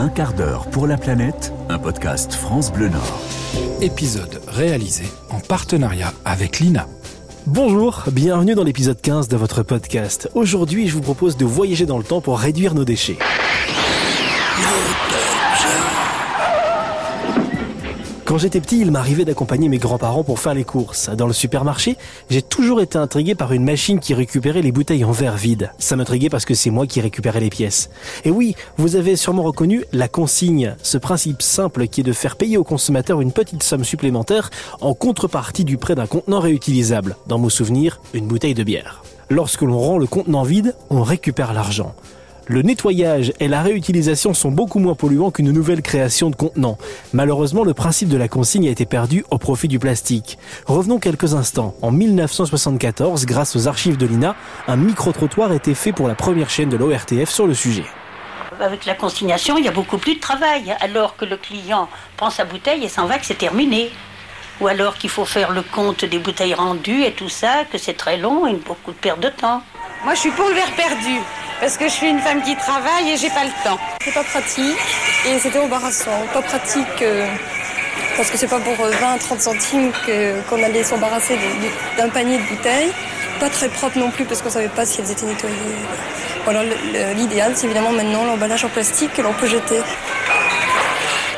Un quart d'heure pour la planète, un podcast France Bleu Nord. Épisode réalisé en partenariat avec l'INA. Bonjour, bienvenue dans l'épisode 15 de votre podcast. Aujourd'hui, je vous propose de voyager dans le temps pour réduire nos déchets. Quand j'étais petit, il m'arrivait d'accompagner mes grands-parents pour faire les courses. Dans le supermarché, j'ai toujours été intrigué par une machine qui récupérait les bouteilles en verre vide. Ça m'intriguait parce que c'est moi qui récupérais les pièces. Et oui, vous avez sûrement reconnu la consigne, ce principe simple qui est de faire payer au consommateur une petite somme supplémentaire en contrepartie du prêt d'un contenant réutilisable. Dans mon souvenir, une bouteille de bière. Lorsque l'on rend le contenant vide, on récupère l'argent. Le nettoyage et la réutilisation sont beaucoup moins polluants qu'une nouvelle création de contenants. Malheureusement, le principe de la consigne a été perdu au profit du plastique. Revenons quelques instants. En 1974, grâce aux archives de l'INA, un micro-trottoir a été fait pour la première chaîne de l'ORTF sur le sujet. Avec la consignation, il y a beaucoup plus de travail, alors que le client prend sa bouteille et s'en va que c'est terminé. Ou alors qu'il faut faire le compte des bouteilles rendues et tout ça, que c'est très long et beaucoup de perte de temps. Moi, je suis pour le verre perdu. Parce que je suis une femme qui travaille et j'ai pas le temps. C'est pas pratique et c'était embarrassant. Pas pratique euh, parce que c'est pas pour 20-30 euh, centimes qu'on allait s'embarrasser d'un panier de bouteilles. Pas très propre non plus parce qu'on savait pas si elles étaient nettoyées. Voilà, l'idéal c'est évidemment maintenant l'emballage en plastique que l'on peut jeter.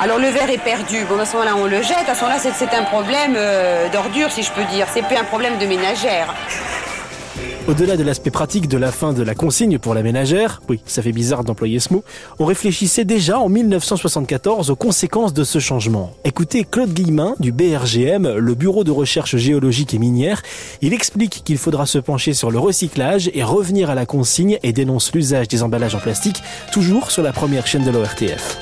Alors le verre est perdu. Bon, à ce moment-là, on le jette. À ce moment-là, c'est un problème euh, d'ordure, si je peux dire. C'est plus un problème de ménagère. Au-delà de l'aspect pratique de la fin de la consigne pour la ménagère, oui, ça fait bizarre d'employer ce mot, on réfléchissait déjà en 1974 aux conséquences de ce changement. Écoutez Claude Guillemin du BRGM, le Bureau de recherche géologique et minière. Il explique qu'il faudra se pencher sur le recyclage et revenir à la consigne et dénonce l'usage des emballages en plastique, toujours sur la première chaîne de l'ORTF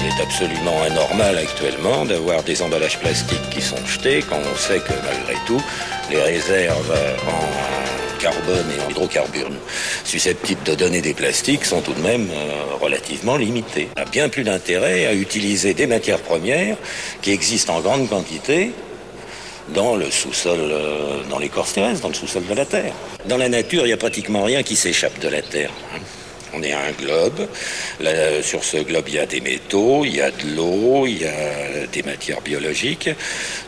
Il est absolument anormal actuellement d'avoir des emballages plastiques qui sont jetés quand on sait que malgré tout, les réserves en carbone et en hydrocarbures susceptibles de donner des plastiques sont tout de même euh, relativement limitées. On a bien plus d'intérêt à utiliser des matières premières qui existent en grande quantité dans le sous-sol, euh, dans l'écorce terrestre, dans le sous-sol de la Terre. Dans la nature, il n'y a pratiquement rien qui s'échappe de la Terre. On est un globe. sur ce globe, il y a des métaux, il y a de l'eau, il y a des matières biologiques.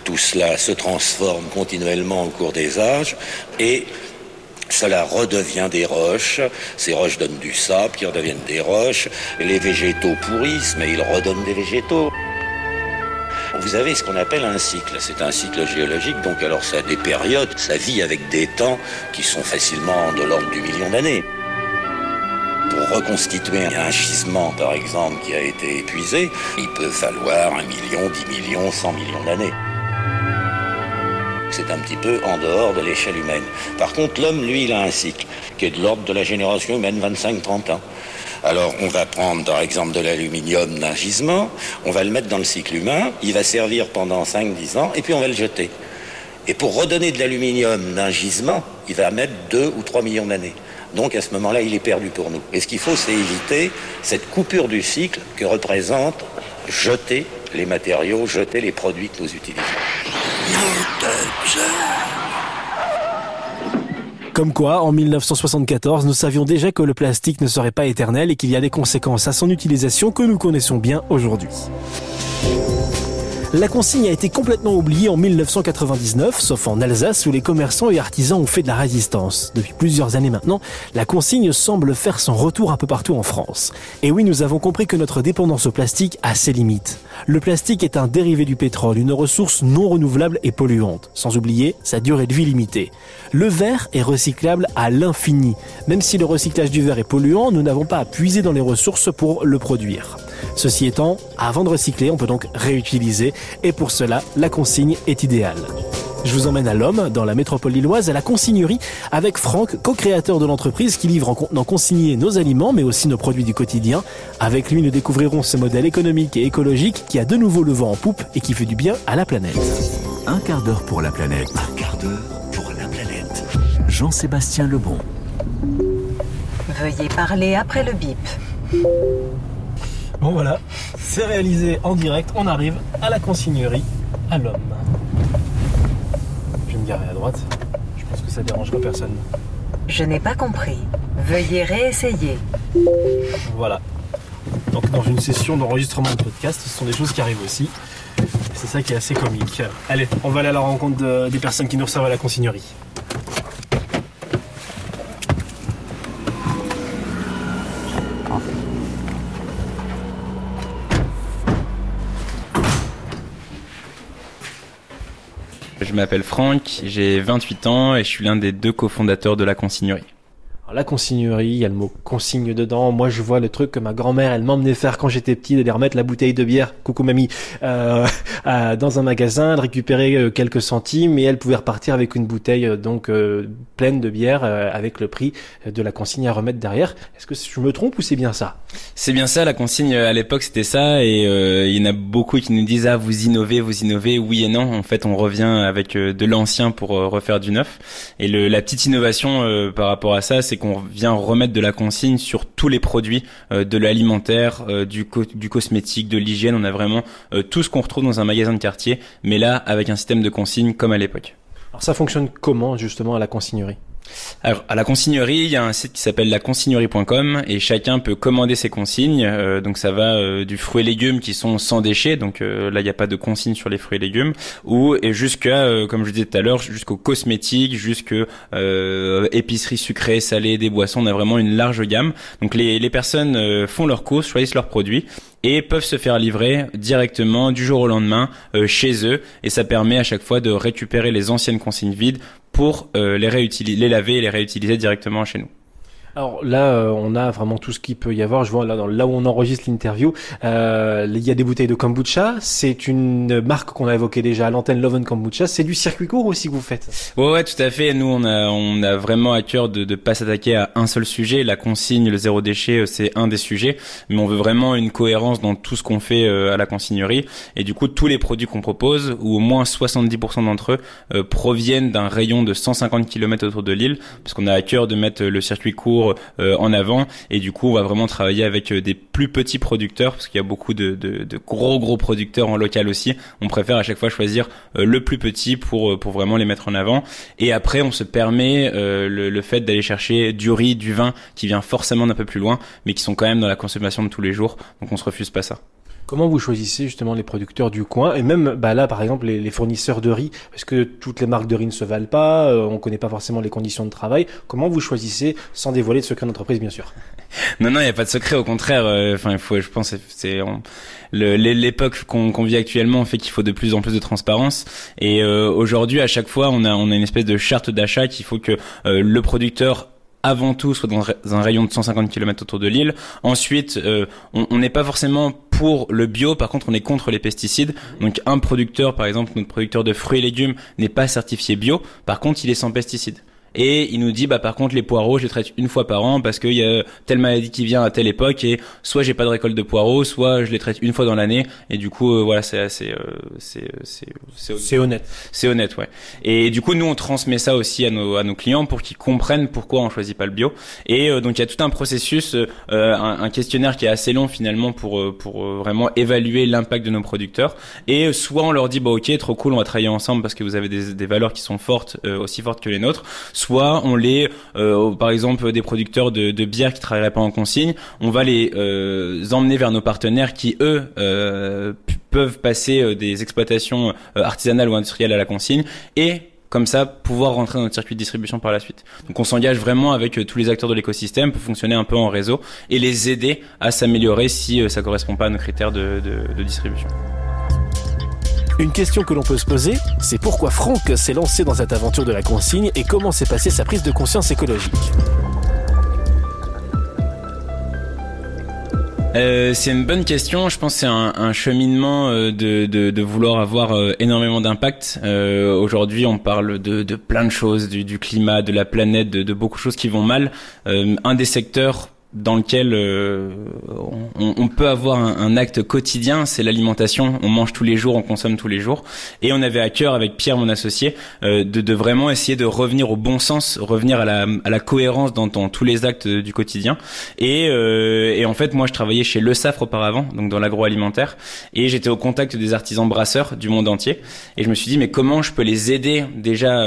Tout cela se transforme continuellement au cours des âges et cela redevient des roches, ces roches donnent du sable qui redeviennent des roches, les végétaux pourrissent, mais ils redonnent des végétaux. Vous avez ce qu'on appelle un cycle, c'est un cycle géologique, donc alors ça a des périodes, ça vit avec des temps qui sont facilement de l'ordre du million d'années. Pour reconstituer un gisement, par exemple, qui a été épuisé, il peut falloir un million, dix millions, cent millions d'années c'est un petit peu en dehors de l'échelle humaine. Par contre, l'homme, lui, il a un cycle qui est de l'ordre de la génération humaine, 25-30 ans. Alors, on va prendre, par exemple, de l'aluminium d'un gisement, on va le mettre dans le cycle humain, il va servir pendant 5-10 ans, et puis on va le jeter. Et pour redonner de l'aluminium d'un gisement, il va mettre 2 ou 3 millions d'années. Donc à ce moment-là, il est perdu pour nous. Et ce qu'il faut, c'est éviter cette coupure du cycle que représente jeter les matériaux, jeter les produits que nous utilisons. Comme quoi, en 1974, nous savions déjà que le plastique ne serait pas éternel et qu'il y a des conséquences à son utilisation que nous connaissons bien aujourd'hui. La consigne a été complètement oubliée en 1999, sauf en Alsace où les commerçants et artisans ont fait de la résistance. Depuis plusieurs années maintenant, la consigne semble faire son retour un peu partout en France. Et oui, nous avons compris que notre dépendance au plastique a ses limites. Le plastique est un dérivé du pétrole, une ressource non renouvelable et polluante, sans oublier sa durée de vie limitée. Le verre est recyclable à l'infini. Même si le recyclage du verre est polluant, nous n'avons pas à puiser dans les ressources pour le produire. Ceci étant, avant de recycler, on peut donc réutiliser et pour cela, la consigne est idéale. Je vous emmène à l'homme, dans la métropole lilloise, à la consignerie, avec Franck, co-créateur de l'entreprise qui livre en contenant consigné nos aliments, mais aussi nos produits du quotidien. Avec lui, nous découvrirons ce modèle économique et écologique qui a de nouveau le vent en poupe et qui fait du bien à la planète. Un quart d'heure pour la planète. Un quart d'heure pour la planète. Jean-Sébastien Lebon. Veuillez parler après le bip. Bon voilà, c'est réalisé en direct. On arrive à la consignerie à l'homme. Garer à droite. Je pense que ça dérangera personne. Je n'ai pas compris. Veuillez réessayer. Voilà. Donc dans une session d'enregistrement de podcast, ce sont des choses qui arrivent aussi. C'est ça qui est assez comique. Allez, on va aller à la rencontre des personnes qui nous reçoivent à la consignerie. Je m'appelle Franck, j'ai 28 ans et je suis l'un des deux cofondateurs de la consignerie. La consignerie, il y a le mot consigne dedans. Moi, je vois le truc que ma grand-mère, elle m'emmenait faire quand j'étais petit, d'aller remettre la bouteille de bière, coucou mamie, euh, dans un magasin, de récupérer euh, quelques centimes, et elle pouvait repartir avec une bouteille euh, donc euh, pleine de bière avec le prix de la consigne à remettre derrière. Est-ce que je me trompe ou c'est bien ça? C'est bien ça. La consigne à l'époque, c'était ça, et il y en a beaucoup qui nous disent ah vous innovez, vous innovez. Oui et non. En fait, on revient avec de l'ancien pour refaire du neuf. Et le, la petite innovation par rapport à ça, c'est qu'on vient remettre de la consigne sur tous les produits euh, de l'alimentaire, euh, du, du cosmétique, de l'hygiène. On a vraiment euh, tout ce qu'on retrouve dans un magasin de quartier, mais là avec un système de consigne comme à l'époque. Alors ça fonctionne comment justement à la consignerie? Alors, à la consignerie, il y a un site qui s'appelle laconsignerie.com et chacun peut commander ses consignes. Euh, donc ça va euh, du fruit et légumes qui sont sans déchets, donc euh, là il n'y a pas de consigne sur les fruits et légumes, ou et jusqu'à, comme je disais tout à l'heure, jusqu'aux cosmétiques, jusqu'à épicerie sucrée, salée, des boissons. On a vraiment une large gamme. Donc les, les personnes font leurs courses, choisissent leurs produits et peuvent se faire livrer directement du jour au lendemain chez eux et ça permet à chaque fois de récupérer les anciennes consignes vides pour euh, les laver et les réutiliser directement chez nous. Alors là, euh, on a vraiment tout ce qu'il peut y avoir. Je vois là, dans, là où on enregistre l'interview, euh, il y a des bouteilles de kombucha. C'est une marque qu'on a évoquée déjà à l'antenne Love and Kombucha. C'est du circuit court aussi que vous faites. Ouais, ouais, tout à fait. Nous, on a, on a vraiment à cœur de ne pas s'attaquer à un seul sujet. La consigne, le zéro déchet, euh, c'est un des sujets, mais on veut vraiment une cohérence dans tout ce qu'on fait euh, à la consignerie. Et du coup, tous les produits qu'on propose, ou au moins 70% d'entre eux, proviennent d'un rayon de 150 km autour de l'île, parce qu'on a à cœur de mettre le circuit court euh, en avant. Et du coup, on va vraiment travailler avec euh, des plus petits producteurs parce qu'il y a beaucoup de, gros gros producteurs en local aussi. On préfère à chaque fois choisir euh, le plus petit pour pour vraiment les mettre en avant. Et après, on se permet le, le fait d'aller chercher du riz, du vin qui vient forcément d'un peu plus loin, mais qui sont quand même dans la consommation de tous les jours. Donc on se refuse pas ça. Comment vous choisissez justement les producteurs du coin et même bah là par exemple les, fournisseurs de riz parce que toutes les marques de riz ne se valent pas, euh, on connaît pas forcément les conditions de travail. Comment vous choisissez sans dévoiler de secret d'entreprise bien sûr? Non non il y a pas de secret au contraire. Euh, enfin il faut je pense c'est l'époque qu'on vit actuellement fait qu'il faut de plus en plus de transparence et euh, aujourd'hui à chaque fois on a on a une espèce de charte d'achat qu'il faut que le producteur avant tout soit dans un rayon de 150 km autour de l'île. Ensuite, euh, on n'est pas forcément pour le bio, par contre on est contre les pesticides. Donc un producteur, par exemple notre producteur de fruits et légumes, n'est pas certifié bio, par contre il est sans pesticides et il nous dit bah par contre les poireaux je les traite une fois par an parce qu'il y a telle maladie qui vient à telle époque et soit j'ai pas de récolte de poireaux soit je les traite une fois dans l'année. Et du coup euh, voilà c'est assez euh, c'est c'est honnête. C'est honnête ouais. Et du coup nous on transmet ça aussi à nos à nos clients pour qu'ils comprennent pourquoi on choisit pas le bio. Et euh, donc il y a tout un processus un, un, questionnaire qui est assez long finalement pour pour vraiment évaluer l'impact de nos producteurs. Et soit on leur dit bah ok trop cool on va travailler ensemble parce que vous avez des, des valeurs qui sont fortes aussi fortes que les nôtres. soit on les, euh, par exemple des producteurs de, bière qui travailleraient pas en consigne, on va les euh, emmener vers nos partenaires qui eux euh, peuvent passer des exploitations artisanales ou industrielles à la consigne et comme ça pouvoir rentrer dans notre circuit de distribution par la suite. Donc on s'engage vraiment avec tous les acteurs de l'écosystème pour fonctionner un peu en réseau et les aider à s'améliorer si ça correspond pas à nos critères de distribution. Une question que l'on peut se poser, c'est pourquoi Franck s'est lancé dans cette aventure de la consigne et comment s'est passée sa prise de conscience écologique. Euh, c'est une bonne question. Je pense que c'est un, cheminement euh, de, vouloir avoir euh, énormément d'impact. Aujourd'hui, on parle de, plein de choses, du, du, climat, de la planète, de, beaucoup de choses qui vont mal. un des secteurs dans lequel euh, on, on, peut avoir un, un acte quotidien, c'est l'alimentation. On mange tous les jours, on consomme tous les jours, et on avait à cœur avec Pierre, mon associé, euh, de, de, vraiment essayer de revenir au bon sens, revenir à la, à la cohérence dans, dans, tous les actes du quotidien. Et, euh, et, en fait, moi, je travaillais chez Le Safre auparavant, donc dans l'agroalimentaire, et j'étais au contact des artisans brasseurs du monde entier. Et je me suis dit, mais comment je peux les aider déjà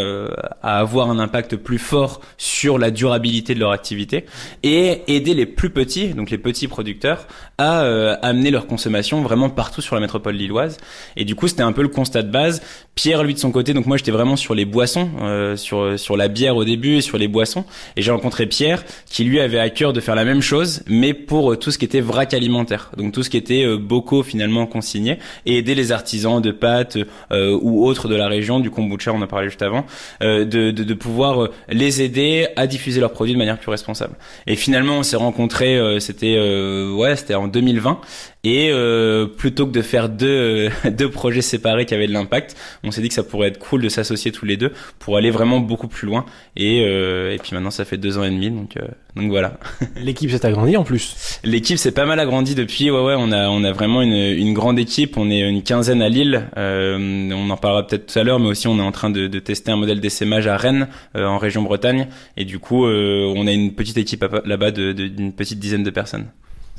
à avoir un impact plus fort sur la durabilité de leur activité et aider plus petits, donc les petits producteurs, à euh, amener leur consommation vraiment partout sur la métropole lilloise. Et du coup, c'était un peu le constat de base. Pierre, lui de son côté, donc moi j'étais vraiment sur les boissons, euh, sur sur la bière au début et sur les boissons. Et j'ai rencontré Pierre qui lui avait à cœur de faire la même chose, mais pour tout ce qui était vrac alimentaire, donc tout ce qui était bocaux finalement consignés et aider les artisans de pâtes ou autres de la région, du kombucha, on en parlait juste avant, de, de, de pouvoir les aider à diffuser leurs produits de manière plus responsable. Et finalement, on s'est rencontrés, euh, c'était euh, ouais, c'était en 2020 et euh, plutôt que de faire deux, deux projets séparés qui avaient de l'impact, on s'est dit que ça pourrait être cool de s'associer tous les deux pour aller vraiment beaucoup plus loin. Et, euh, et puis maintenant, ça fait deux ans et demi, donc, euh, donc voilà. L'équipe s'est agrandie en plus. L'équipe s'est pas mal agrandie depuis. Ouais, ouais, on a, on a vraiment une, une grande équipe. On est une quinzaine à Lille. on en parlera peut-être tout à l'heure, mais aussi on est en train de, de tester un modèle d'essaimage à Rennes, en région Bretagne. Et du coup, on a une petite équipe là-bas d'une de, petite dizaine de personnes.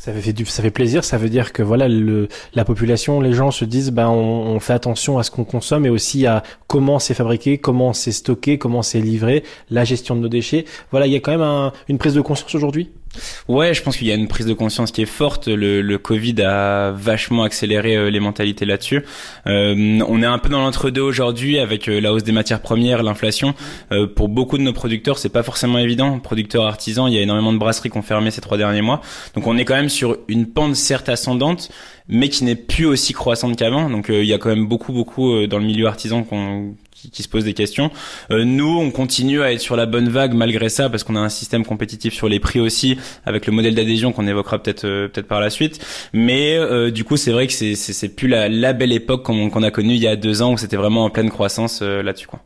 Ça fait, du, ça fait plaisir, ça veut dire que voilà, le, la population, les gens se disent, ben on, on fait attention à ce qu'on consomme et aussi à comment c'est fabriqué, comment c'est stocké, comment c'est livré, la gestion de nos déchets. Voilà, il y a quand même un, une prise de conscience aujourd'hui. Ouais, je pense qu'il y a une prise de conscience qui est forte. Le, le Covid a vachement accéléré euh, les mentalités là-dessus. Euh, on est un peu dans l'entre-deux aujourd'hui avec euh, la hausse des matières premières, l'inflation. Euh, pour beaucoup de nos producteurs, c'est pas forcément évident. Producteurs artisans, il y a énormément de brasseries qui ont fermé ces trois derniers mois. Donc on est quand même sur une pente certes ascendante, mais qui n'est plus aussi croissante qu'avant. Donc il y a quand même beaucoup, beaucoup dans le milieu artisan qu'on qui, se posent des questions. Euh, nous, on continue à être sur la bonne vague malgré ça parce qu'on a un système compétitif sur les prix aussi avec le modèle d'adhésion qu'on évoquera peut-être euh, peut-être par la suite. Mais euh, du coup, c'est vrai que c'est c'est plus la, la belle époque qu'on a connue il y a deux ans où c'était vraiment en pleine croissance là-dessus quoi.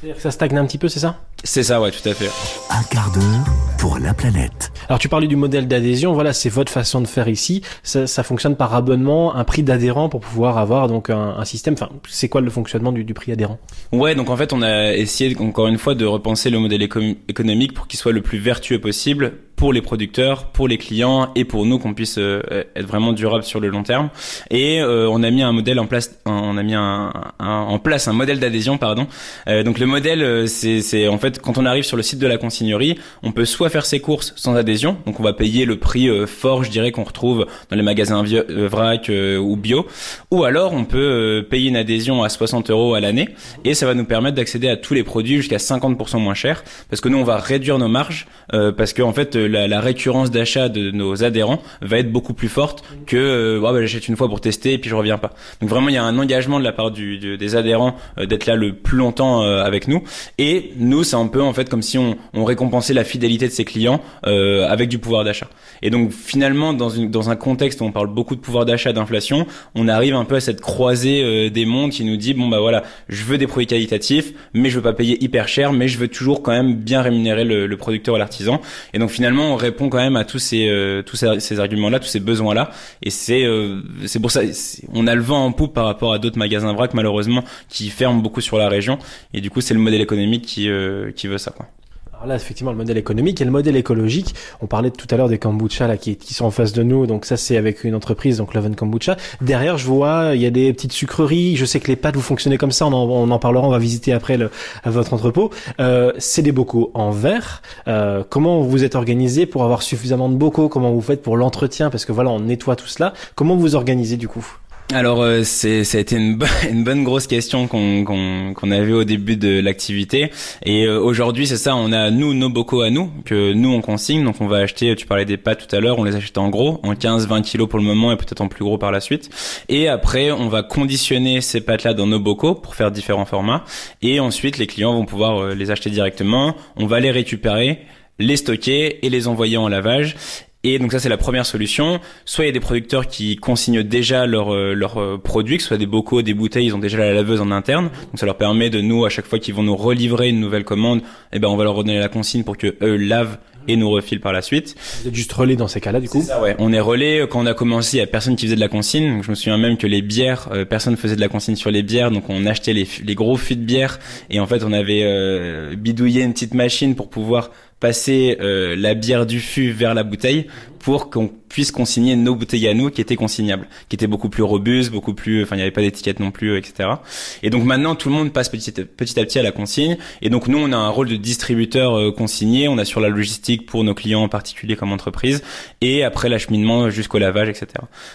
C'est-à-dire que ça stagne un petit peu, c'est ça? C'est ça, ouais, tout à fait. Un quart d'heure pour la planète. Alors tu parlais du modèle d'adhésion, voilà, c'est votre façon de faire ici. Ça, ça fonctionne par abonnement, un prix d'adhérent pour pouvoir avoir donc un, un système. Enfin, c'est quoi le fonctionnement du, du, prix adhérent? Ouais, donc en fait, on a essayé encore une fois de repenser le modèle économique pour qu'il soit le plus vertueux possible pour les producteurs, pour les clients et pour nous qu'on puisse euh, être vraiment durable sur le long terme. Et euh, on a mis un modèle en place, on a mis un, en place un modèle d'adhésion, pardon. Euh, donc le modèle, c'est en fait quand on arrive sur le site de la consignerie, on peut soit faire ses courses sans adhésion, donc on va payer le prix fort, je dirais qu'on retrouve dans les magasins vrac ou bio, ou alors on peut payer une adhésion à 60 euros à l'année et ça va nous permettre d'accéder à tous les produits jusqu'à 50% moins cher, parce que nous on va réduire nos marges, parce que en fait la, récurrence d'achat de nos adhérents va être beaucoup plus forte que euh, bah, j'achète une fois pour tester et puis je reviens pas. Donc vraiment il y a un engagement de la part des adhérents euh, d'être là le plus longtemps euh, avec nous et nous un peu en fait comme si on, récompensait la fidélité de ses clients euh, avec du pouvoir d'achat. Et donc finalement dans, une, dans un contexte où on parle beaucoup de pouvoir d'achat d'inflation, on arrive un peu à cette croisée des mondes qui nous dit bon bah voilà je veux des produits qualitatifs mais je veux pas payer hyper cher mais je veux toujours quand même bien rémunérer le, le producteur et l'artisan. Et donc finalement on répond quand même à tous ces euh, tous ces, arguments-là, tous ces besoins-là, et c'est euh, c'est pour ça on a le vent en poupe par rapport à d'autres magasins vrac malheureusement qui ferment beaucoup sur la région, et du coup c'est le modèle économique qui euh, qui veut ça quoi là, effectivement, le modèle économique et le modèle écologique. On parlait tout à l'heure des kombucha là qui, sont en face de nous. Donc ça, c'est avec une entreprise, donc Loven Kombucha. Derrière, je vois, il y a des petites sucreries. Je sais que les pâtes vous fonctionnez comme ça. On en, parlera. On va visiter après votre entrepôt. Euh, c'est des bocaux en verre. Euh, comment vous êtes organisé pour avoir suffisamment de bocaux? Comment vous faites pour l'entretien? Parce que voilà, on nettoie tout cela. Comment vous organisez du coup? Alors euh, c'est ça une, bonne grosse question qu'on qu'on avait au début de l'activité. Et euh, aujourd'hui c'est ça on a nous nos bocaux à nous que nous on consigne. Donc on va acheter tu parlais des pâtes tout à l'heure on les achète en gros en 15 20 kilos pour le moment et peut-être en plus gros par la suite. Et après on va conditionner ces pâtes là dans nos bocaux pour faire différents formats. Et ensuite les clients vont pouvoir euh, les acheter directement. On va les récupérer les stocker et les envoyer en lavage et donc ça c'est la première solution. Soit il y a des producteurs qui consignent déjà leurs leur euh, euh, produits, que ce soit des bocaux, des bouteilles, ils ont déjà la laveuse en interne. Donc ça leur permet de nous à chaque fois qu'ils vont nous relivrer une nouvelle commande, eh ben on va leur redonner la consigne pour que eux lavent et nous refilent par la suite. Vous êtes juste relais dans ces cas-là du coup ça, ouais. On est relais. Quand on a commencé, il y a personne qui faisait de la consigne. Donc, je me souviens même que les bières, euh, personne faisait de la consigne sur les bières. Donc on achetait les, les gros fûts de bière et en fait on avait bidouillé une petite machine pour pouvoir passer euh, la bière du fût vers la bouteille pour qu'on puisse consigner nos bouteilles à nous qui étaient consignables, qui étaient beaucoup plus robustes, beaucoup plus, enfin il n'y avait pas d'étiquette non plus, etc. Et donc maintenant tout le monde passe petit, petit à petit à la consigne. Et donc nous on a un rôle de distributeur euh, consigné, on assure la logistique pour nos clients en particulier comme entreprise, et après l'acheminement jusqu'au lavage, etc.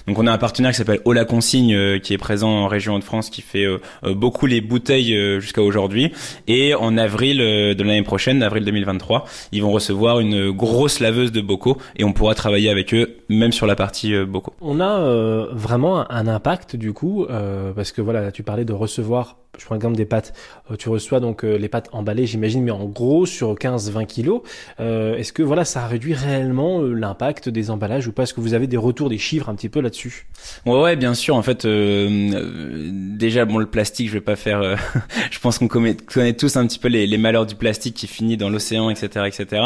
Donc on a un partenaire qui s'appelle Ola Consigne euh, qui est présent en région de France, qui fait euh, beaucoup les bouteilles jusqu'à aujourd'hui. Et en avril de l'année prochaine, avril 2023, ils vont recevoir une grosse laveuse de bocaux et on pourra travailler avec eux même sur la partie euh, bocaux. On a euh, vraiment un impact du coup euh, parce que voilà, tu parlais de recevoir je prends l'exemple des pâtes. Euh, tu reçois donc les pâtes emballées, j'imagine, mais en gros sur 15-20 kilos. Est-ce que voilà, ça réduit réellement l'impact des emballages ou pas? Est-ce que vous avez des retours, des chiffres un petit peu là-dessus? Ouais, ouais, bien sûr. En fait, déjà, bon, le plastique, je vais pas faire. je pense qu'on connaît, tous un petit peu les, les, malheurs du plastique qui finit dans l'océan, etc., etc.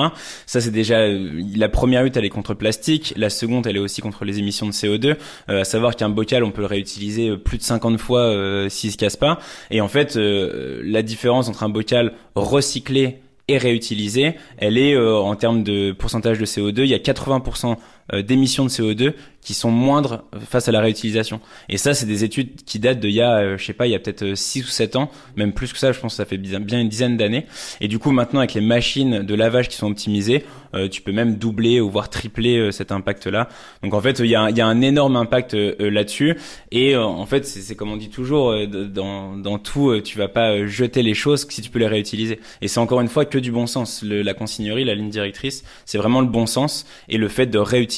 Ça, c'est déjà la première lutte, elle est contre le plastique. La seconde, elle est aussi contre les émissions de CO2. à savoir qu'un bocal, on peut le réutiliser plus de 50 fois s'il se casse pas. Et en fait, euh, la différence entre un bocal recyclé et réutilisé, elle est euh, en termes de pourcentage de CO2, il y a 80% euh, d'émissions de CO2 qui sont moindres face à la réutilisation. Et ça, c'est des études qui datent de il y a, euh, je sais pas, il y a peut-être 6 euh, ou 7 ans, même plus que ça, je pense que ça fait bien, une dizaine d'années. Et du coup, maintenant, avec les machines de lavage qui sont optimisées, tu peux même doubler ou voire tripler cet impact-là. Donc en fait, il y a, un énorme impact là-dessus. Et en fait, c'est comme on dit toujours, dans, tout, tu vas pas jeter les choses si tu peux les réutiliser. Et c'est encore une fois que du bon sens. La consignerie, la ligne directrice, c'est vraiment le bon sens et le fait de réutiliser.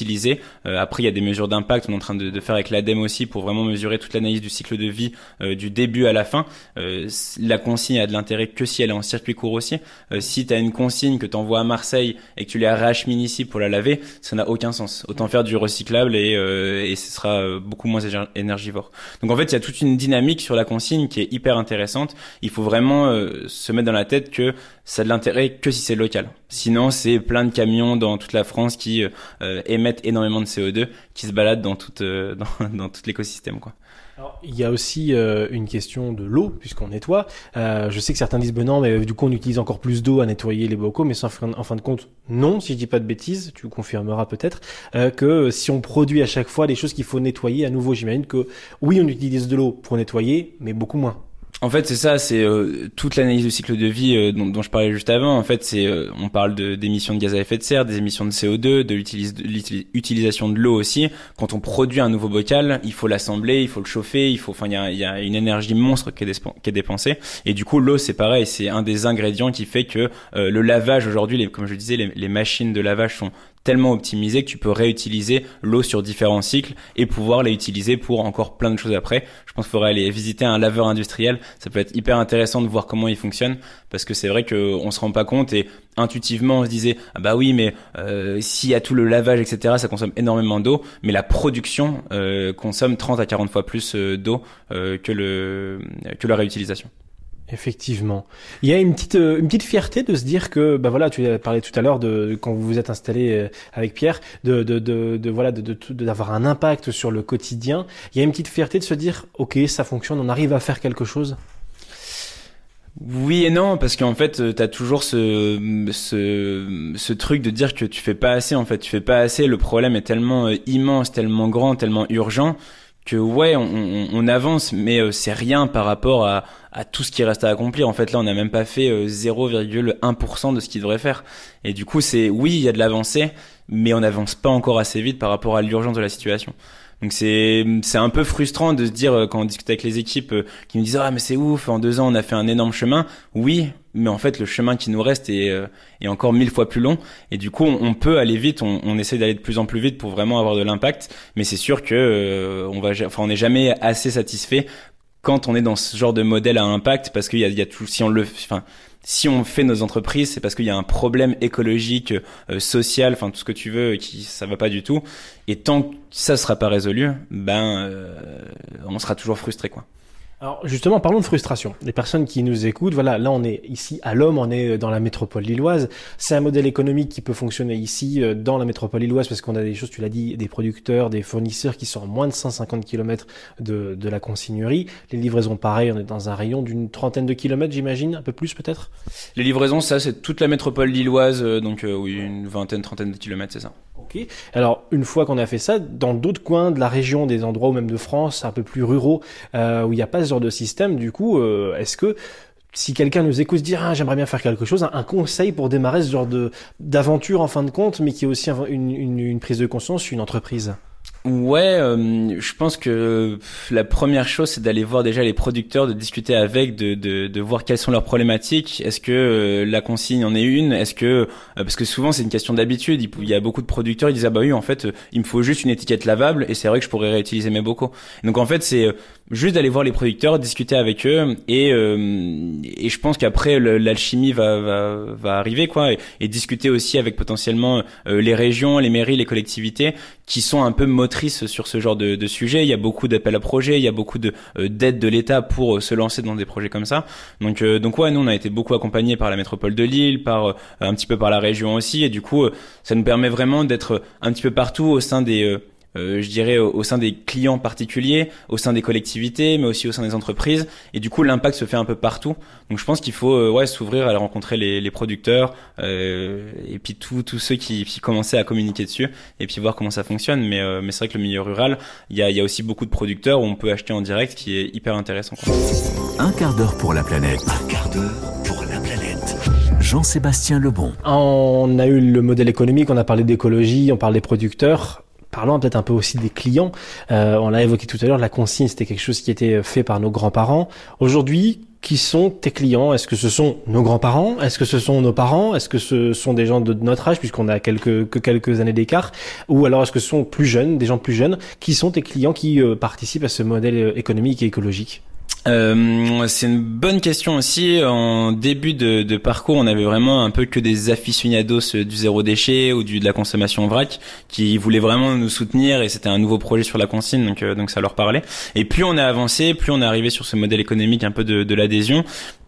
Après, il y a des mesures d'impact, on est en train de, faire avec l'ADEME aussi pour vraiment mesurer toute l'analyse du cycle de vie euh, du début à la fin. Euh, la consigne a de l'intérêt que si elle est en circuit court aussi. Euh, si tu as une consigne que tu envoies à Marseille et que tu la rachemines ici pour la laver, ça n'a aucun sens. Autant faire du recyclable et, et ce sera beaucoup moins énergivore. Donc en fait, il y a toute une dynamique sur la consigne qui est hyper intéressante. Il faut vraiment se mettre dans la tête que ça a de l'intérêt que si c'est local. Sinon, c'est plein de camions dans toute la France qui euh, émettent énormément de CO2, qui se baladent dans tout, euh, dans, dans tout l'écosystème, quoi. Alors, il y a aussi euh, une question de l'eau, puisqu'on nettoie. je sais que certains disent, ben non, mais du coup, on utilise encore plus d'eau à nettoyer les bocaux, mais fin, en fin de compte, non, si je dis pas de bêtises, tu confirmeras peut-être, que si on produit à chaque fois les choses qu'il faut nettoyer à nouveau, j'imagine que oui, on utilise de l'eau pour nettoyer, mais beaucoup moins. En fait, c'est ça, c'est euh, toute l'analyse du cycle de vie euh, dont, dont, je parlais juste avant. En fait, c'est euh, on parle de d'émissions de gaz à effet de serre, des émissions de CO2, de l'utilisation de l'eau aussi. Quand on produit un nouveau bocal, il faut l'assembler, il faut le chauffer, il faut, enfin, il y a, y a, une énergie monstre qui est, dépensée. Et du coup, l'eau, c'est pareil, c'est un des ingrédients qui fait que le lavage aujourd'hui, comme je disais, les, les machines de lavage sont tellement optimisé que tu peux réutiliser l'eau sur différents cycles et pouvoir la utiliser pour encore plein de choses après. Je pense qu'il faudrait aller visiter un laveur industriel. Ça peut être hyper intéressant de voir comment il fonctionne parce que c'est vrai qu'on se rend pas compte et intuitivement on se disait ah bah oui mais euh, s'il y a tout le lavage etc ça consomme énormément d'eau mais la production euh, consomme 30 à 40 fois plus euh, d'eau que le que la réutilisation. Effectivement. Il y a une petite, euh, une petite fierté de se dire que, bah voilà, tu as parlé tout à l'heure de, quand vous vous êtes installé euh, avec Pierre, de, de, de, de voilà, de, d'avoir un impact sur le quotidien. Il y a une petite fierté de se dire, ok, ça fonctionne, on arrive à faire quelque chose? Oui et non, parce qu'en fait, euh, t'as toujours ce, ce, ce truc de dire que tu fais pas assez. En fait, tu fais pas assez. Le problème est tellement immense, tellement grand, tellement urgent que ouais, on, on, avance, mais euh, c'est rien par rapport à, à, tout ce qui reste à accomplir. En fait, là, on n'a même pas fait 0,1% euh, de ce qu'il devrait faire. Et du coup, c'est oui, il y a de l'avancée, mais on n'avance pas encore assez vite par rapport à l'urgence de la situation. Donc c'est c'est un peu frustrant de se dire euh, quand on discute avec les équipes euh, qui nous disent ah mais c'est ouf en deux ans on a fait un énorme chemin. Oui, mais en fait le chemin qui nous reste est, euh, est encore mille fois plus long et du coup on, peut aller vite. On, on essaie d'aller de plus en plus vite pour vraiment avoir de l'impact. Mais c'est sûr que on va enfin on n'est jamais assez satisfait quand on est dans ce genre de modèle à impact parce qu'il y a, y a tout si on le enfin si on fait nos entreprises, c'est parce qu'il y a un problème écologique, euh, social, enfin tout ce que tu veux, qui ça va pas du tout. Et tant que ça sera pas résolu, ben euh, on sera toujours frustré quoi. Alors justement, parlons de frustration. Les personnes qui nous écoutent, voilà, là on est ici à l'homme, on est dans la métropole lilloise. C'est un modèle économique qui peut fonctionner ici euh, dans la métropole lilloise parce qu'on a des choses, tu l'as dit, des producteurs, des fournisseurs qui sont à moins de 150 km de, de la consignerie. Les livraisons, pareil, on est dans un rayon d'une trentaine de kilomètres, j'imagine, un peu plus peut-être? Les livraisons, ça c'est toute la métropole lilloise, euh, donc euh, oui, une vingtaine, trentaine de kilomètres, c'est ça. Ok. Alors, une fois qu'on a fait ça, dans d'autres coins de la région, des endroits ou même de France, un peu plus ruraux, euh, où il n'y a pas ce genre de système, du coup, euh, est-ce que si quelqu'un nous écoute se dire ah, j'aimerais bien faire quelque chose, un, conseil pour démarrer ce genre de d'aventure en fin de compte, mais qui est aussi une, prise de conscience, une entreprise? Ouais, euh, je pense que la première chose c'est d'aller voir déjà les producteurs, de discuter avec, de, de, de voir quelles sont leurs problématiques. Est-ce que euh, la consigne en est une? Est-ce que euh, parce que souvent c'est une question d'habitude. Il y a beaucoup de producteurs ils disent ah bah oui en fait il me faut juste une étiquette lavable et c'est vrai que je pourrais réutiliser mes bocaux. Donc en fait c'est juste d'aller voir les producteurs, discuter avec eux et et je pense qu'après l'alchimie va, va va arriver quoi et, discuter aussi avec potentiellement les régions, les mairies, les collectivités qui sont un peu motrices sur ce genre de, de sujet. Il y a beaucoup d'appels à projets, il y a beaucoup de euh, d'aides de l'État pour euh, se lancer dans des projets comme ça. Donc euh, donc ouais, nous on a été beaucoup accompagnés par la métropole de Lille, par un petit peu par la région aussi, et du coup ça nous permet vraiment d'être un petit peu partout au sein des euh, je dirais, au, sein des clients particuliers, au sein des collectivités, mais aussi au sein des entreprises. Et du coup, l'impact se fait un peu partout. Donc, je pense qu'il faut euh, ouais s'ouvrir à rencontrer les, les producteurs euh, et puis tous tous ceux qui, qui commençaient à communiquer dessus et puis voir comment ça fonctionne. Mais euh, mais c'est vrai que le milieu rural, il y a, y a aussi beaucoup de producteurs où on peut acheter en direct, qui est hyper intéressant. Un quart d'heure pour la planète. Un quart d'heure pour la planète. Jean-Sébastien Lebon. On a eu le modèle économique, on a parlé d'écologie, on parle des producteurs parlant peut-être un peu aussi des clients. Euh, on l'a évoqué tout à l'heure, la consigne, c'était quelque chose qui était fait par nos grands-parents. Aujourd'hui, qui sont tes clients? Est-ce que ce sont nos grands-parents? Est-ce que ce sont nos parents? Est-ce que ce sont des gens de notre âge, puisqu'on a quelques, que quelques années d'écart? Ou alors est-ce que ce sont plus jeunes, des gens plus jeunes Qui sont tes clients qui euh, participent à ce modèle économique et écologique? Euh, c'est une bonne question aussi. En début de, parcours, on avait vraiment un peu que des aficionados du zéro déchet ou du, de la consommation vrac qui voulaient vraiment nous soutenir et c'était un nouveau projet sur la consigne, donc, euh, donc ça leur parlait. Et plus on a avancé, plus on est arrivé sur ce modèle économique un peu de l'adhésion,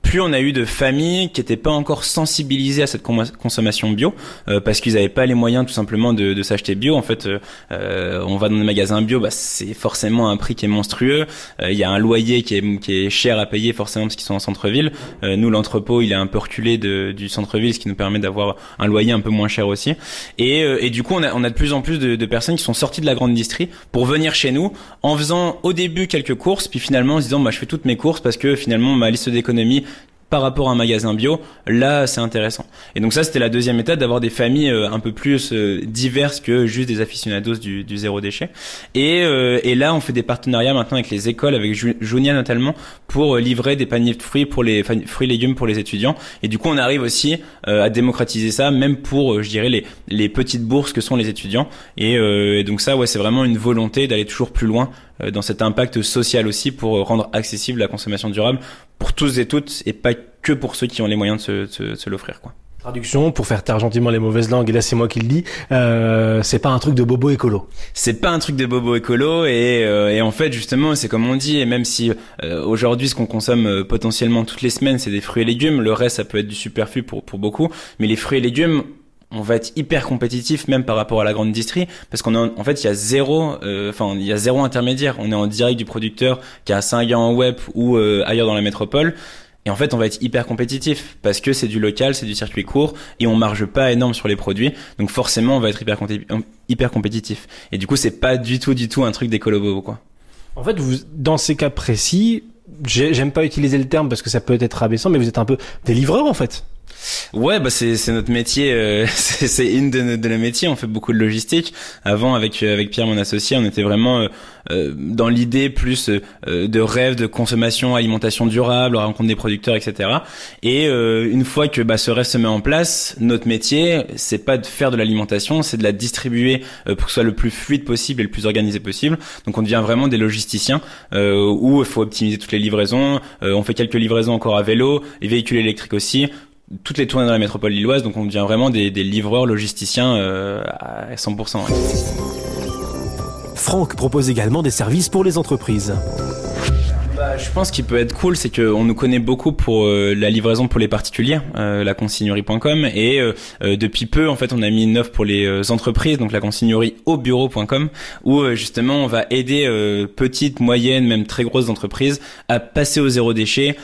plus on a eu de familles qui n'étaient pas encore sensibilisées à cette consommation bio euh, parce qu'ils n'avaient pas les moyens tout simplement de, de s'acheter bio. En fait, euh, euh, on va dans des magasins bio, bah, c'est forcément un prix qui est monstrueux. Il y a un loyer qui est, qui est cher à payer forcément parce qu'ils sont en centre-ville. nous, l'entrepôt, il est un peu reculé de, du centre-ville, ce qui nous permet d'avoir un loyer un peu moins cher aussi. Et, et du coup, on a, on a de plus en plus de, de, personnes qui sont sorties de la grande industrie pour venir chez nous en faisant au début quelques courses, puis finalement en se disant, bah, je fais toutes mes courses parce que finalement ma liste d'économie par rapport à un magasin bio, là c'est intéressant. Et donc ça c'était la deuxième étape d'avoir des familles euh, un peu plus euh, diverses que juste des aficionados du, du zéro déchet. Et, euh, et, là on fait des partenariats maintenant avec les écoles, avec Junia notamment, pour livrer des paniers de fruits pour les fruits légumes pour les étudiants. Et du coup on arrive aussi à démocratiser ça, même pour je dirais les, les petites bourses que sont les étudiants. Et, et donc ça ouais c'est vraiment une volonté d'aller toujours plus loin dans cet impact social aussi pour rendre accessible la consommation durable pour tous et toutes et pas que pour ceux qui ont les moyens de se, se, se l'offrir quoi. Traduction pour faire taire gentiment les mauvaises langues et là c'est moi qui le dis euh, c'est pas un truc de bobo écolo c'est pas un truc de bobo écolo et, euh, et en fait justement c'est comme on dit et même si euh, aujourd'hui ce qu'on consomme euh, potentiellement toutes les semaines c'est des fruits et légumes le reste ça peut être du superflu pour pour beaucoup mais les fruits et légumes on va être hyper compétitif même par rapport à la grande industrie parce qu'on en fait il y a zéro euh, enfin il y a zéro intermédiaire. On est en direct du producteur qui a 5 gars en web ou euh, ailleurs dans la métropole. Et en fait on va être hyper compétitif parce que c'est du local c'est du circuit court et on marge pas énorme sur les produits. Donc forcément on va être hyper hyper compétitif. Et du coup c'est pas du tout du tout un truc d'écolo quoi. En fait vous dans ces cas précis j'aime pas utiliser le terme parce que ça peut être abaissant mais vous êtes un peu des livreurs en fait Ouais, bah c'est c'est notre métier, euh, c'est une de, de nos métiers. On fait beaucoup de logistique. Avant, avec euh, avec Pierre, mon associé, on était vraiment euh, euh dans l'idée plus de rêve de consommation, alimentation durable, rencontre des producteurs, etc. Et une fois que bah, ce rêve se met en place, notre métier, c'est pas de faire de l'alimentation, c'est de la distribuer pour que ce soit le plus fluide possible et le plus organisé possible. Donc on devient vraiment des logisticiens où il faut optimiser toutes les livraisons. on fait quelques livraisons encore à vélo, et véhicules électriques aussi toutes les tournées dans la métropole lilloise, donc on devient vraiment des, livreurs logisticiens euh, à 100%. Ouais. Franck propose également des services pour les entreprises. Je pense qu'il peut être cool, c'est qu'on nous connaît beaucoup pour euh, la livraison pour les particuliers, euh, la consignerie.com, et euh, depuis peu, en fait, on a mis une offre pour les entreprises, donc la consignerie au bureau.com, où justement on va aider petites, moyennes, même très grosses entreprises à passer au zéro déchet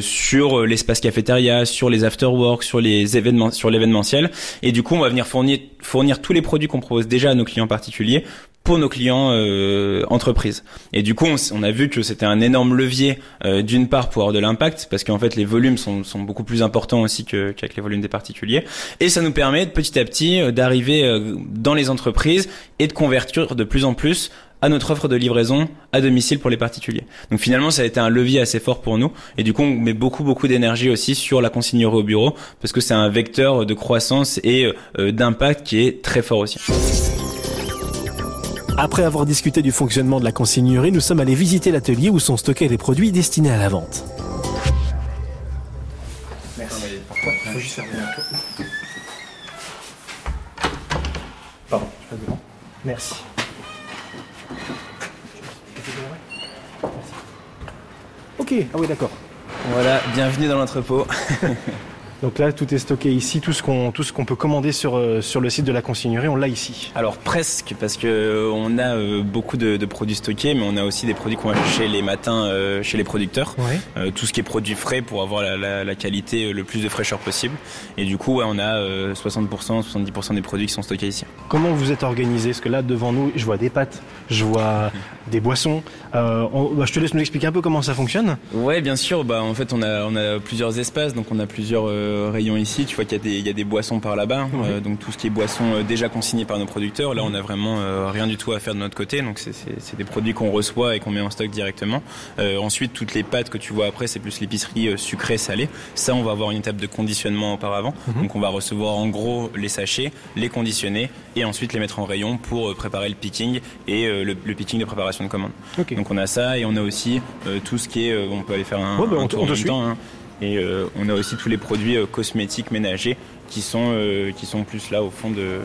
sur l'espace cafétéria, sur les afterworks, sur les événements, sur l'événementiel, et du coup, on va venir fournir tous les produits qu'on propose déjà à nos clients particuliers pour nos clients euh, entreprises. Et du coup, on, a vu que c'était un énorme levier euh, d'une part pour avoir de l'impact, parce qu'en fait les volumes sont, sont, beaucoup plus importants aussi qu'avec les volumes des particuliers, et ça nous permet petit à petit euh, d'arriver euh, dans les entreprises et de convertir de plus en plus à notre offre de livraison à domicile pour les particuliers. Donc finalement, ça a été un levier assez fort pour nous. Et du coup, on met beaucoup, beaucoup d'énergie aussi sur la consignerie au bureau, parce que c'est un vecteur de croissance et d'impact qui est très fort aussi. Après avoir discuté du fonctionnement de la consignerie, nous sommes allés visiter l'atelier où sont stockés les produits destinés à la vente. Merci. Faut juste faire Pardon, je passe devant. Merci. Ok, ah oui d'accord. Voilà, bienvenue dans l'entrepôt. Donc là, tout est stocké ici, tout ce qu'on tout ce qu'on peut commander sur euh, sur le site de la consignerie, on l'a ici. Alors presque, parce que euh, on a euh, beaucoup de, de, produits stockés, mais on a aussi des produits qu'on va chercher les matins chez les producteurs. tout ce qui est produit frais pour avoir la, la, la, qualité le plus de fraîcheur possible. Et du coup, ouais, on a 60%, 70% des produits qui sont stockés ici. Comment vous êtes organisé? Parce que là, devant nous, je vois des pâtes, je vois des boissons. On, bah, je te laisse nous expliquer un peu comment ça fonctionne. Ouais, bien sûr. Bah en fait, on a on a plusieurs espaces, donc on a plusieurs euh, rayon ici, tu vois qu'il y, a des boissons par là-bas, euh, donc tout ce qui est boissons euh, déjà consignées par nos producteurs. Là, on a vraiment rien du tout à faire de notre côté, donc c'est des produits qu'on reçoit et qu'on met en stock directement. ensuite, toutes les pâtes que tu vois après, c'est plus l'épicerie sucrée salée. Ça, on va avoir une étape de conditionnement auparavant, mhm. donc on va recevoir en gros les sachets, les conditionner et ensuite les mettre en rayon pour préparer le picking et le, picking de préparation de commande. Donc on a ça et on a aussi tout ce qui est, on peut aller faire un, bah, tour en même temps. Hein. Et euh, on a aussi tous les produits euh, cosmétiques ménagers qui sont, euh, qui sont plus là au fond de,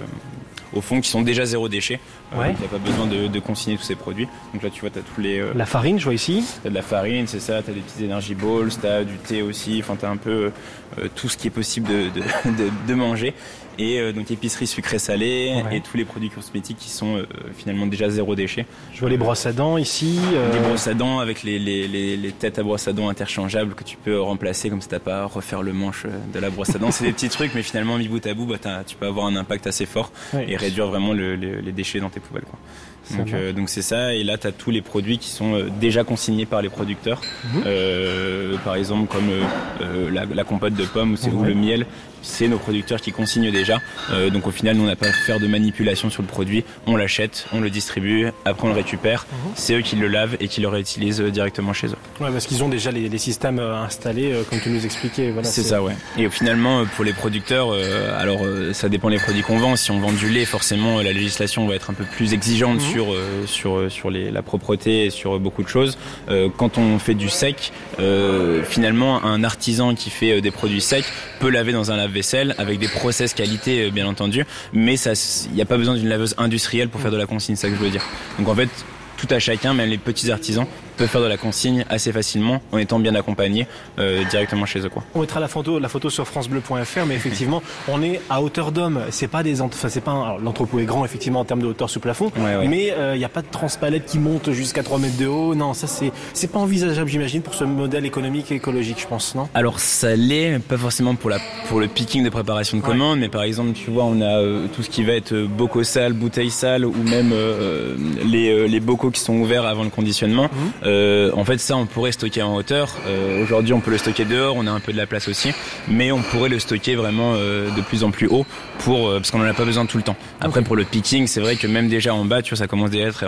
au fond, qui sont déjà zéro déchet. Ouais. donc il n'y a pas besoin de, de, consigner tous ces produits. Donc là, tu vois, tu as tous les. la farine, je vois ici. Tu as de la farine, c'est ça. Tu as des petites energy balls, tu as du thé aussi. Enfin, tu as un peu tout ce qui est possible de, de, de manger et euh, donc épicerie sucrée salée et tous les produits cosmétiques qui sont euh, finalement déjà zéro déchet. Je vois les brosses à dents ici. Euh... Les brosses à dents avec les, les, les, les, têtes à brosse à dents interchangeables que tu peux remplacer comme ça t'as pas à refaire le manche euh, de la brosse à dents. C'est des petits trucs mais finalement mis bout à bout bah, tu peux avoir un impact assez fort et réduire vraiment le, les déchets dans tes poubelles. Quoi. Donc euh, donc c'est ça et là tu as tous les produits qui sont euh, déjà consignés par les producteurs. Mhm. Euh, par exemple comme la, la, compote de pommes ou, le miel c'est nos producteurs qui consignent déjà. Donc au final, nous, on n'a pas à faire de manipulation sur le produit. On l'achète, on le distribue, après on le récupère. Mhm. C'est eux qui le lavent et qui le réutilisent directement chez eux. Ouais, parce qu'ils ont déjà les, les, systèmes installés, comme tu nous expliquais. Voilà, c'est ça, ouais. Et finalement, pour les producteurs, alors ça dépend des produits qu'on vend. Si on vend du lait, forcément, la législation va être un peu plus exigeante mhm. Sur sur sur les, la propreté et sur beaucoup de choses. quand on fait du sec, finalement, un artisan qui fait des produits secs peut laver dans un lave vaisselle avec des process qualité euh, bien entendu, mais il n'y a pas besoin d'une laveuse industrielle pour faire de la consigne, c'est ça que je veux dire. Donc en fait, tout à chacun, même les petits artisans, peuvent faire de la consigne assez facilement en étant bien accompagnés euh, directement chez eux. Quoi. On mettra la photo, la photo sur francebleu.fr, mais effectivement, on est à hauteur d'homme. C'est pas des, enfin c'est pas l'entrepôt est grand effectivement en termes de hauteur sous plafond, mais il euh, n'y a pas de transpalette qui monte jusqu'à 3 mètres de haut. Non, ça c'est c'est pas envisageable, j'imagine, pour ce modèle économique et écologique, je pense, non? Alors ça l'est, pas forcément pour la pour le picking de préparation de commande, mais par exemple, tu vois, on a euh, tout ce qui va être bocaux sales, bouteilles sales, ou même les les bocaux qui sont ouverts avant le conditionnement. Mhm. en fait, ça, on pourrait stocker en hauteur. Euh, aujourd'hui, on peut le stocker dehors, on a un peu de la place aussi, mais on pourrait le stocker vraiment euh, de plus en plus haut pour euh, parce qu'on n'en a pas besoin tout le temps. Après, pour le picking, c'est vrai que même déjà en bas, tu vois, ça commence déjà à être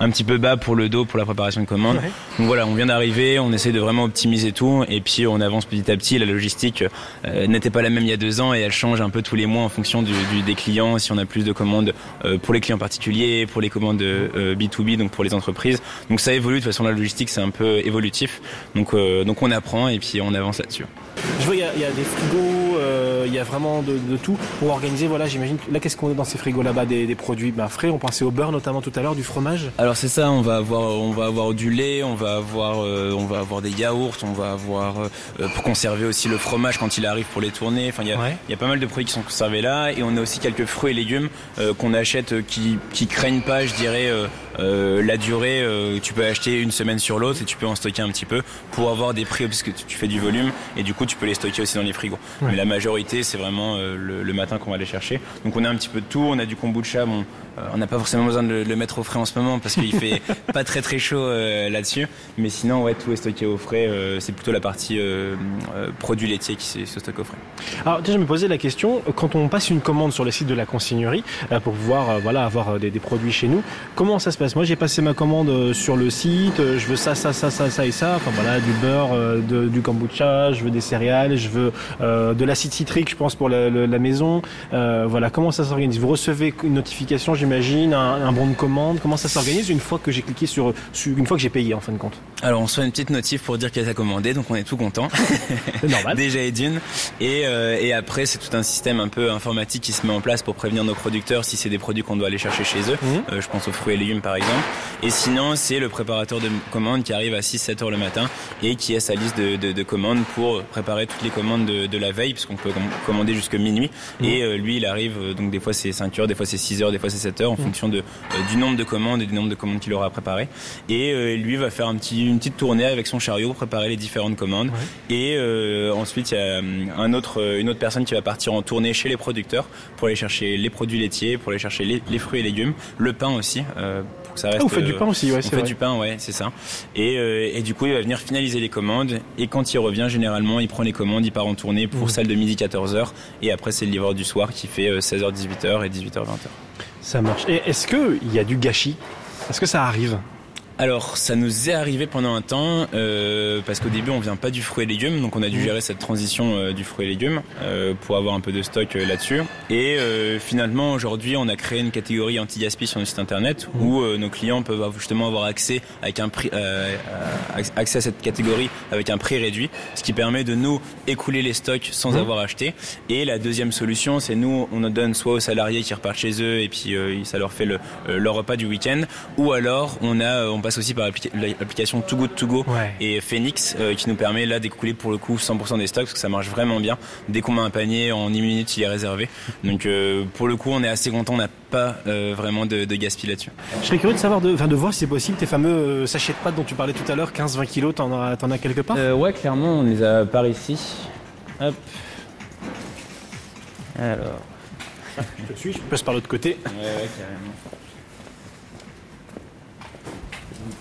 un petit peu bas pour le dos pour la préparation de commande. Donc voilà, on vient d'arriver, on essaie de vraiment optimiser tout et puis on avance petit à petit. La logistique euh, n'était pas la même il y a deux ans et elle change un peu tous les mois en fonction du, des clients. Si on a plus de commandes euh, pour les clients particuliers, pour les commandes B2B, euh, donc pour les entreprises. Donc ça évolue de façon la logistique c'est un peu évolutif. Donc donc on apprend et puis on avance là-dessus. Je vois il y, a des frigos il y a vraiment de, tout pour organiser. Voilà, j'imagine. Là, qu'est-ce qu'on a dans ces frigos là-bas? Des, produits bah, frais. On pensait au beurre notamment tout à l'heure, du fromage. Alors c'est ça. On va avoir, on va avoir du lait, on va avoir, on va avoir des yaourts, on va avoir pour conserver aussi le fromage quand il arrive pour les tourner. Enfin, il y a, y a pas mal de produits qui sont conservés là, et on a aussi quelques fruits et légumes qu'on achète qui qui craignent pas, je dirais euh, la durée, euh, tu peux acheter une semaine sur l'autre et tu peux en stocker un petit peu pour avoir des prix parce que tu fais du volume et du coup tu peux les stocker aussi dans les frigos. Mais la majorité c'est vraiment euh, le, matin qu'on va les chercher. Donc on a un petit peu de tout, on a du kombucha, bon, on n'a pas forcément besoin de le, mettre au frais en ce moment parce qu'il fait pas très très chaud là-dessus. Mais sinon ouais tout est stocké au frais, c'est plutôt la partie produits laitiers qui se stocke au frais. Alors déjà je me posais la question, quand on passe une commande sur le site de la consignerie pour pouvoir voilà avoir des, des produits chez nous, comment ça se passe? Moi, j'ai passé ma commande euh, sur le site. Euh, je veux ça, ça, ça, ça, ça et ça. Enfin voilà, du beurre, euh, du kombucha. Je veux des céréales. Je veux de l'acide citrique, je pense pour la, maison. voilà, comment ça s'organise? Vous recevez une notification, j'imagine, un, bon de commande. Comment ça s'organise une fois que j'ai cliqué sur, une fois que j'ai payé en fin de compte? Alors, on reçoit une petite notif pour dire qu'elle a commandé, donc on est tout content. C'est normal. Déjà et d'une. Et, et après, c'est tout un système un peu informatique qui se met en place pour prévenir nos producteurs si c'est des produits qu'on doit aller chercher chez eux. Mmh. je pense aux fruits et légumes par exemple. Et sinon, c'est le préparateur de commandes qui arrive à 6-7 heures le matin et qui a sa liste de, commandes pour préparer toutes les commandes de, la veille, puisqu'on peut commander jusqu'à minuit. Mmh. Et euh, lui, il arrive, euh, donc des fois c'est 5 heures, des fois c'est 6 heures, des fois c'est 7 en mmh. fonction de, euh, du nombre de commandes et du nombre de commandes qu'il aura préparé. Et lui va faire un petit, une petite tournée avec son chariot, préparer les différentes commandes. Et ensuite, il y a un autre, une autre personne qui va partir en tournée chez les producteurs pour aller chercher les produits laitiers, pour aller chercher les, fruits et légumes, le pain aussi, ça reste. Ah, vous faites du pain aussi, ouais. On fait du pain, ouais, c'est ça. Et, euh, et, du coup, il va venir finaliser les commandes. Et quand il revient, généralement, il prend les commandes, il part en tournée pour mmh. salle de midi 14h. Et après, c'est le livreur du soir qui fait 16h, euh, 18h et 18h, 20h. Ça marche. Et est-ce qu'il y a du gâchis? Est-ce que ça arrive? Alors, ça nous est arrivé pendant un temps, euh, parce qu'au début, on vient pas du fruit et légumes, donc on a dû mmh. gérer cette transition euh, du fruit et légumes euh, pour avoir un peu de stock euh, là-dessus. Et euh, finalement, aujourd'hui, on a créé une catégorie anti-gaspi sur notre site internet mmh. où nos clients peuvent justement avoir accès avec un prix, accès à cette catégorie avec un prix réduit, ce qui permet de nous écouler les stocks sans mmh. avoir acheté. Et la deuxième solution, c'est nous, on donne soit aux salariés qui repartent chez eux et puis ça leur fait le, leur repas du week-end, ou alors on a on passe aussi par l'application Too Good To Go et Phoenix euh, qui nous permet là d'écouler pour le coup 100% des stocks parce que ça marche vraiment bien. Dès qu'on met un panier, en 10 minutes, il est réservé. Donc euh, pour le coup, on est assez content, on n'a pas euh, vraiment de, de gaspillage là-dessus. Je serais curieux de savoir, de, de voir si c'est possible, tes fameux sachets de pâtes dont tu parlais tout à l'heure, 15-20 kilos, t'en as, en as quelque part? Ouais, clairement, on les a par ici. Hop. Alors. Je suis, je passe par l'autre côté. Ouais, ouais, carrément.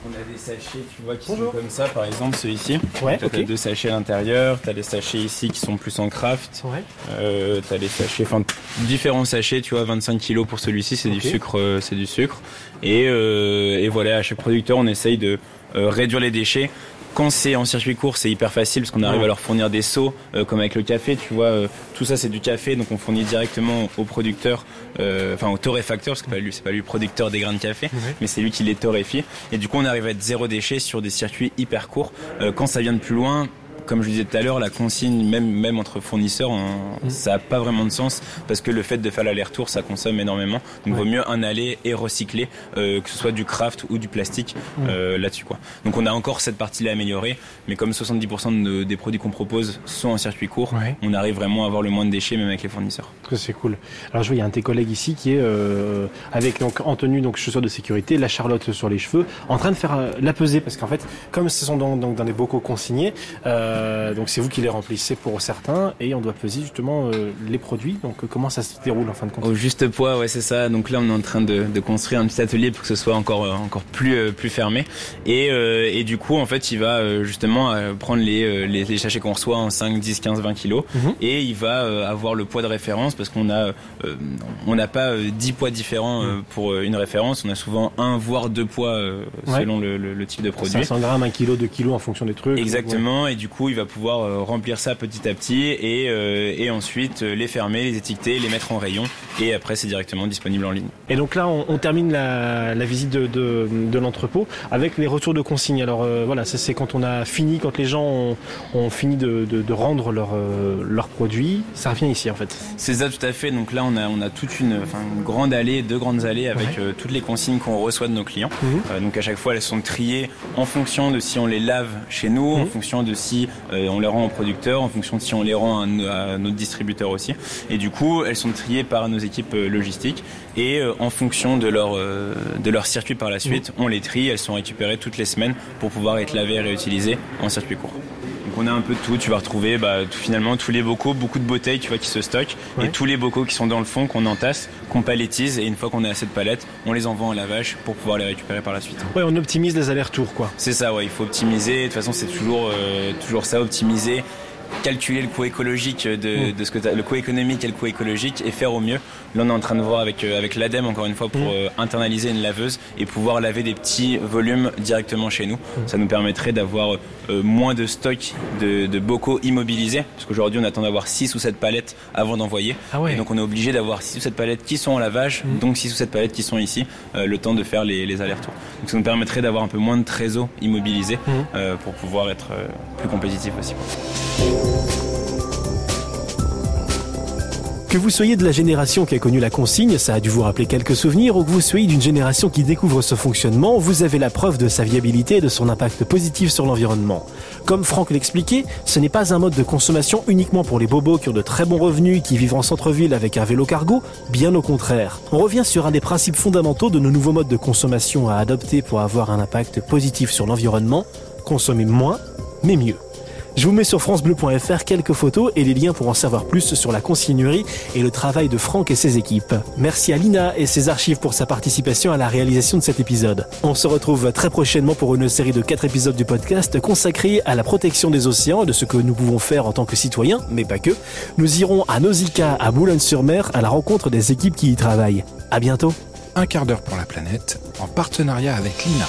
On a des sachets, tu vois, qui sont comme ça, par exemple, ceux-ci. Ouais, Tu as deux sachets à l'intérieur, tu as les sachets ici qui sont plus en craft. Ouais. Euh, tu as les sachets, enfin, différents sachets, tu vois, 25 kilos pour celui-ci, c'est du sucre, euh, c'est du sucre. Et, euh, et voilà, à chaque producteur, on essaye de réduire les déchets quand c'est en circuit court, c'est hyper facile parce qu'on arrive à leur fournir des seaux, euh, comme avec le café, tu vois. Euh, tout ça, c'est du café, donc on fournit directement au producteur, euh, enfin au torréfacteur, parce que c'est pas lui le producteur des grains de café, mais c'est lui qui les torréfie. Et du coup, on arrive à être zéro déchet sur des circuits hyper courts. quand ça vient de plus loin, comme je disais tout à l'heure, la consigne, même, même entre fournisseurs, mm. ça n'a pas vraiment de sens parce que le fait de faire l'aller-retour, ça consomme énormément. Donc, il vaut mieux un aller et recycler, euh, que ce soit du craft ou du plastique mm. euh, là-dessus. quoi. Donc, on a encore cette partie-là à améliorer, mais comme 70% des produits qu'on propose sont en circuit court, on arrive vraiment à avoir le moins de déchets, même avec les fournisseurs. C'est cool. Alors, je vois, il y a un de tes collègues ici qui est euh, avec donc en tenue donc chaussures de sécurité, la charlotte sur les cheveux, en train de faire la pesée parce qu'en fait, comme ce sont donc, dans des bocaux consignés. Euh, donc c'est vous qui les remplissez pour certains et on doit peser justement euh, les produits. Donc euh, comment ça se déroule en fin de compte? Au juste poids, ouais c'est ça. Donc là on est en train de, de, construire un petit atelier pour que ce soit encore encore plus plus fermé. Et, et du coup en fait il va justement prendre les, les, les sachets qu'on reçoit en 5, 10, 15, 20 kilos mhm. et il va avoir le poids de référence parce qu'on a on n'a pas 10 poids différents mhm. pour une référence. On a souvent un voire deux poids selon le, le, type de produit. 500 grammes, 1 kilo, 2 kilos en fonction des trucs. Exactement. Et du coup coup, il va pouvoir remplir ça petit à petit et, et ensuite les fermer, les étiqueter, les mettre en rayon et après c'est directement disponible en ligne. Et donc là, on, termine la, visite de, de, l'entrepôt avec les retours de consignes. Alors voilà, ça c'est quand on a fini, quand les gens ont, fini de, de rendre leurs leur produits, ça revient ici en fait. C'est ça tout à fait. Donc là, on a, on a toute une, grande allée, deux grandes allées avec toutes les consignes qu'on reçoit de nos clients. Mhm. donc à chaque fois, elles sont triées en fonction de si on les lave chez nous, en mhm. fonction de si on les rend au producteur, en fonction de si on les rend à, notre distributeur aussi. Et du coup, elles sont triées par nos équipes logistiques et en fonction de leur, de leur circuit par la suite, mhm. on les trie. Elles sont récupérées toutes les semaines pour pouvoir être lavées et réutilisées en circuit court on a un peu de tout. Tu vas retrouver bah, finalement tous les bocaux, beaucoup de bouteilles tu vois, qui se stockent et tous les bocaux qui sont dans le fond qu'on entasse, qu'on paletise et une fois qu'on a assez de palettes, on les envoie en lavage pour pouvoir les récupérer par la suite. Ouais, on optimise les allers-retours quoi. C'est ça, ouais, il faut optimiser. De toute façon, c'est toujours, euh, toujours ça, optimiser calculer le coût écologique de, mm. ce que le coût économique et le coût écologique et faire au mieux. Là, on est en train de voir avec euh, avec l'ADEME encore une fois pour mm. euh, internaliser une laveuse et pouvoir laver des petits volumes directement chez nous. Mm. Ça nous permettrait d'avoir euh, moins de stock de, de bocaux immobilisés parce qu'aujourd'hui on attend d'avoir 6 ou 7 palettes avant d'envoyer. Ah et donc on est obligé d'avoir 6 ou 7 palettes qui sont en lavage, donc 6 ou 7 palettes qui sont ici, le temps de faire les, les allers-retours. Donc ça nous permettrait d'avoir un peu moins de trésors immobilisés pour pouvoir être plus compétitif aussi. Que vous soyez de la génération qui a connu la consigne, ça a dû vous rappeler quelques souvenirs, ou que vous soyez d'une génération qui découvre ce fonctionnement, vous avez la preuve de sa viabilité et de son impact positif sur l'environnement. Comme Franck l'expliquait, ce n'est pas un mode de consommation uniquement pour les bobos qui ont de très bons revenus et qui vivent en centre-ville avec un vélo cargo, bien au contraire. On revient sur un des principes fondamentaux de nos nouveaux modes de consommation à adopter pour avoir un impact positif sur l'environnement, consommer moins, mais mieux. Je vous mets sur francebleu.fr quelques photos et les liens pour en savoir plus sur la consignerie et le travail de Franck et ses équipes. Merci à Lina et ses archives pour sa participation à la réalisation de cet épisode. On se retrouve très prochainement pour une série de 4 épisodes du podcast consacrés à la protection des océans et de ce que nous pouvons faire en tant que citoyens, mais pas que. Nous irons à Nausicaa, à Boulogne-sur-Mer, à la rencontre des équipes qui y travaillent. À bientôt. Un quart d'heure pour la planète, en partenariat avec Lina.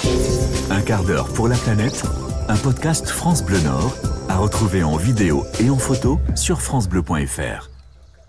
Un quart d'heure pour la planète, un podcast France Bleu Nord à retrouver en vidéo et en photo sur francebleu.fr.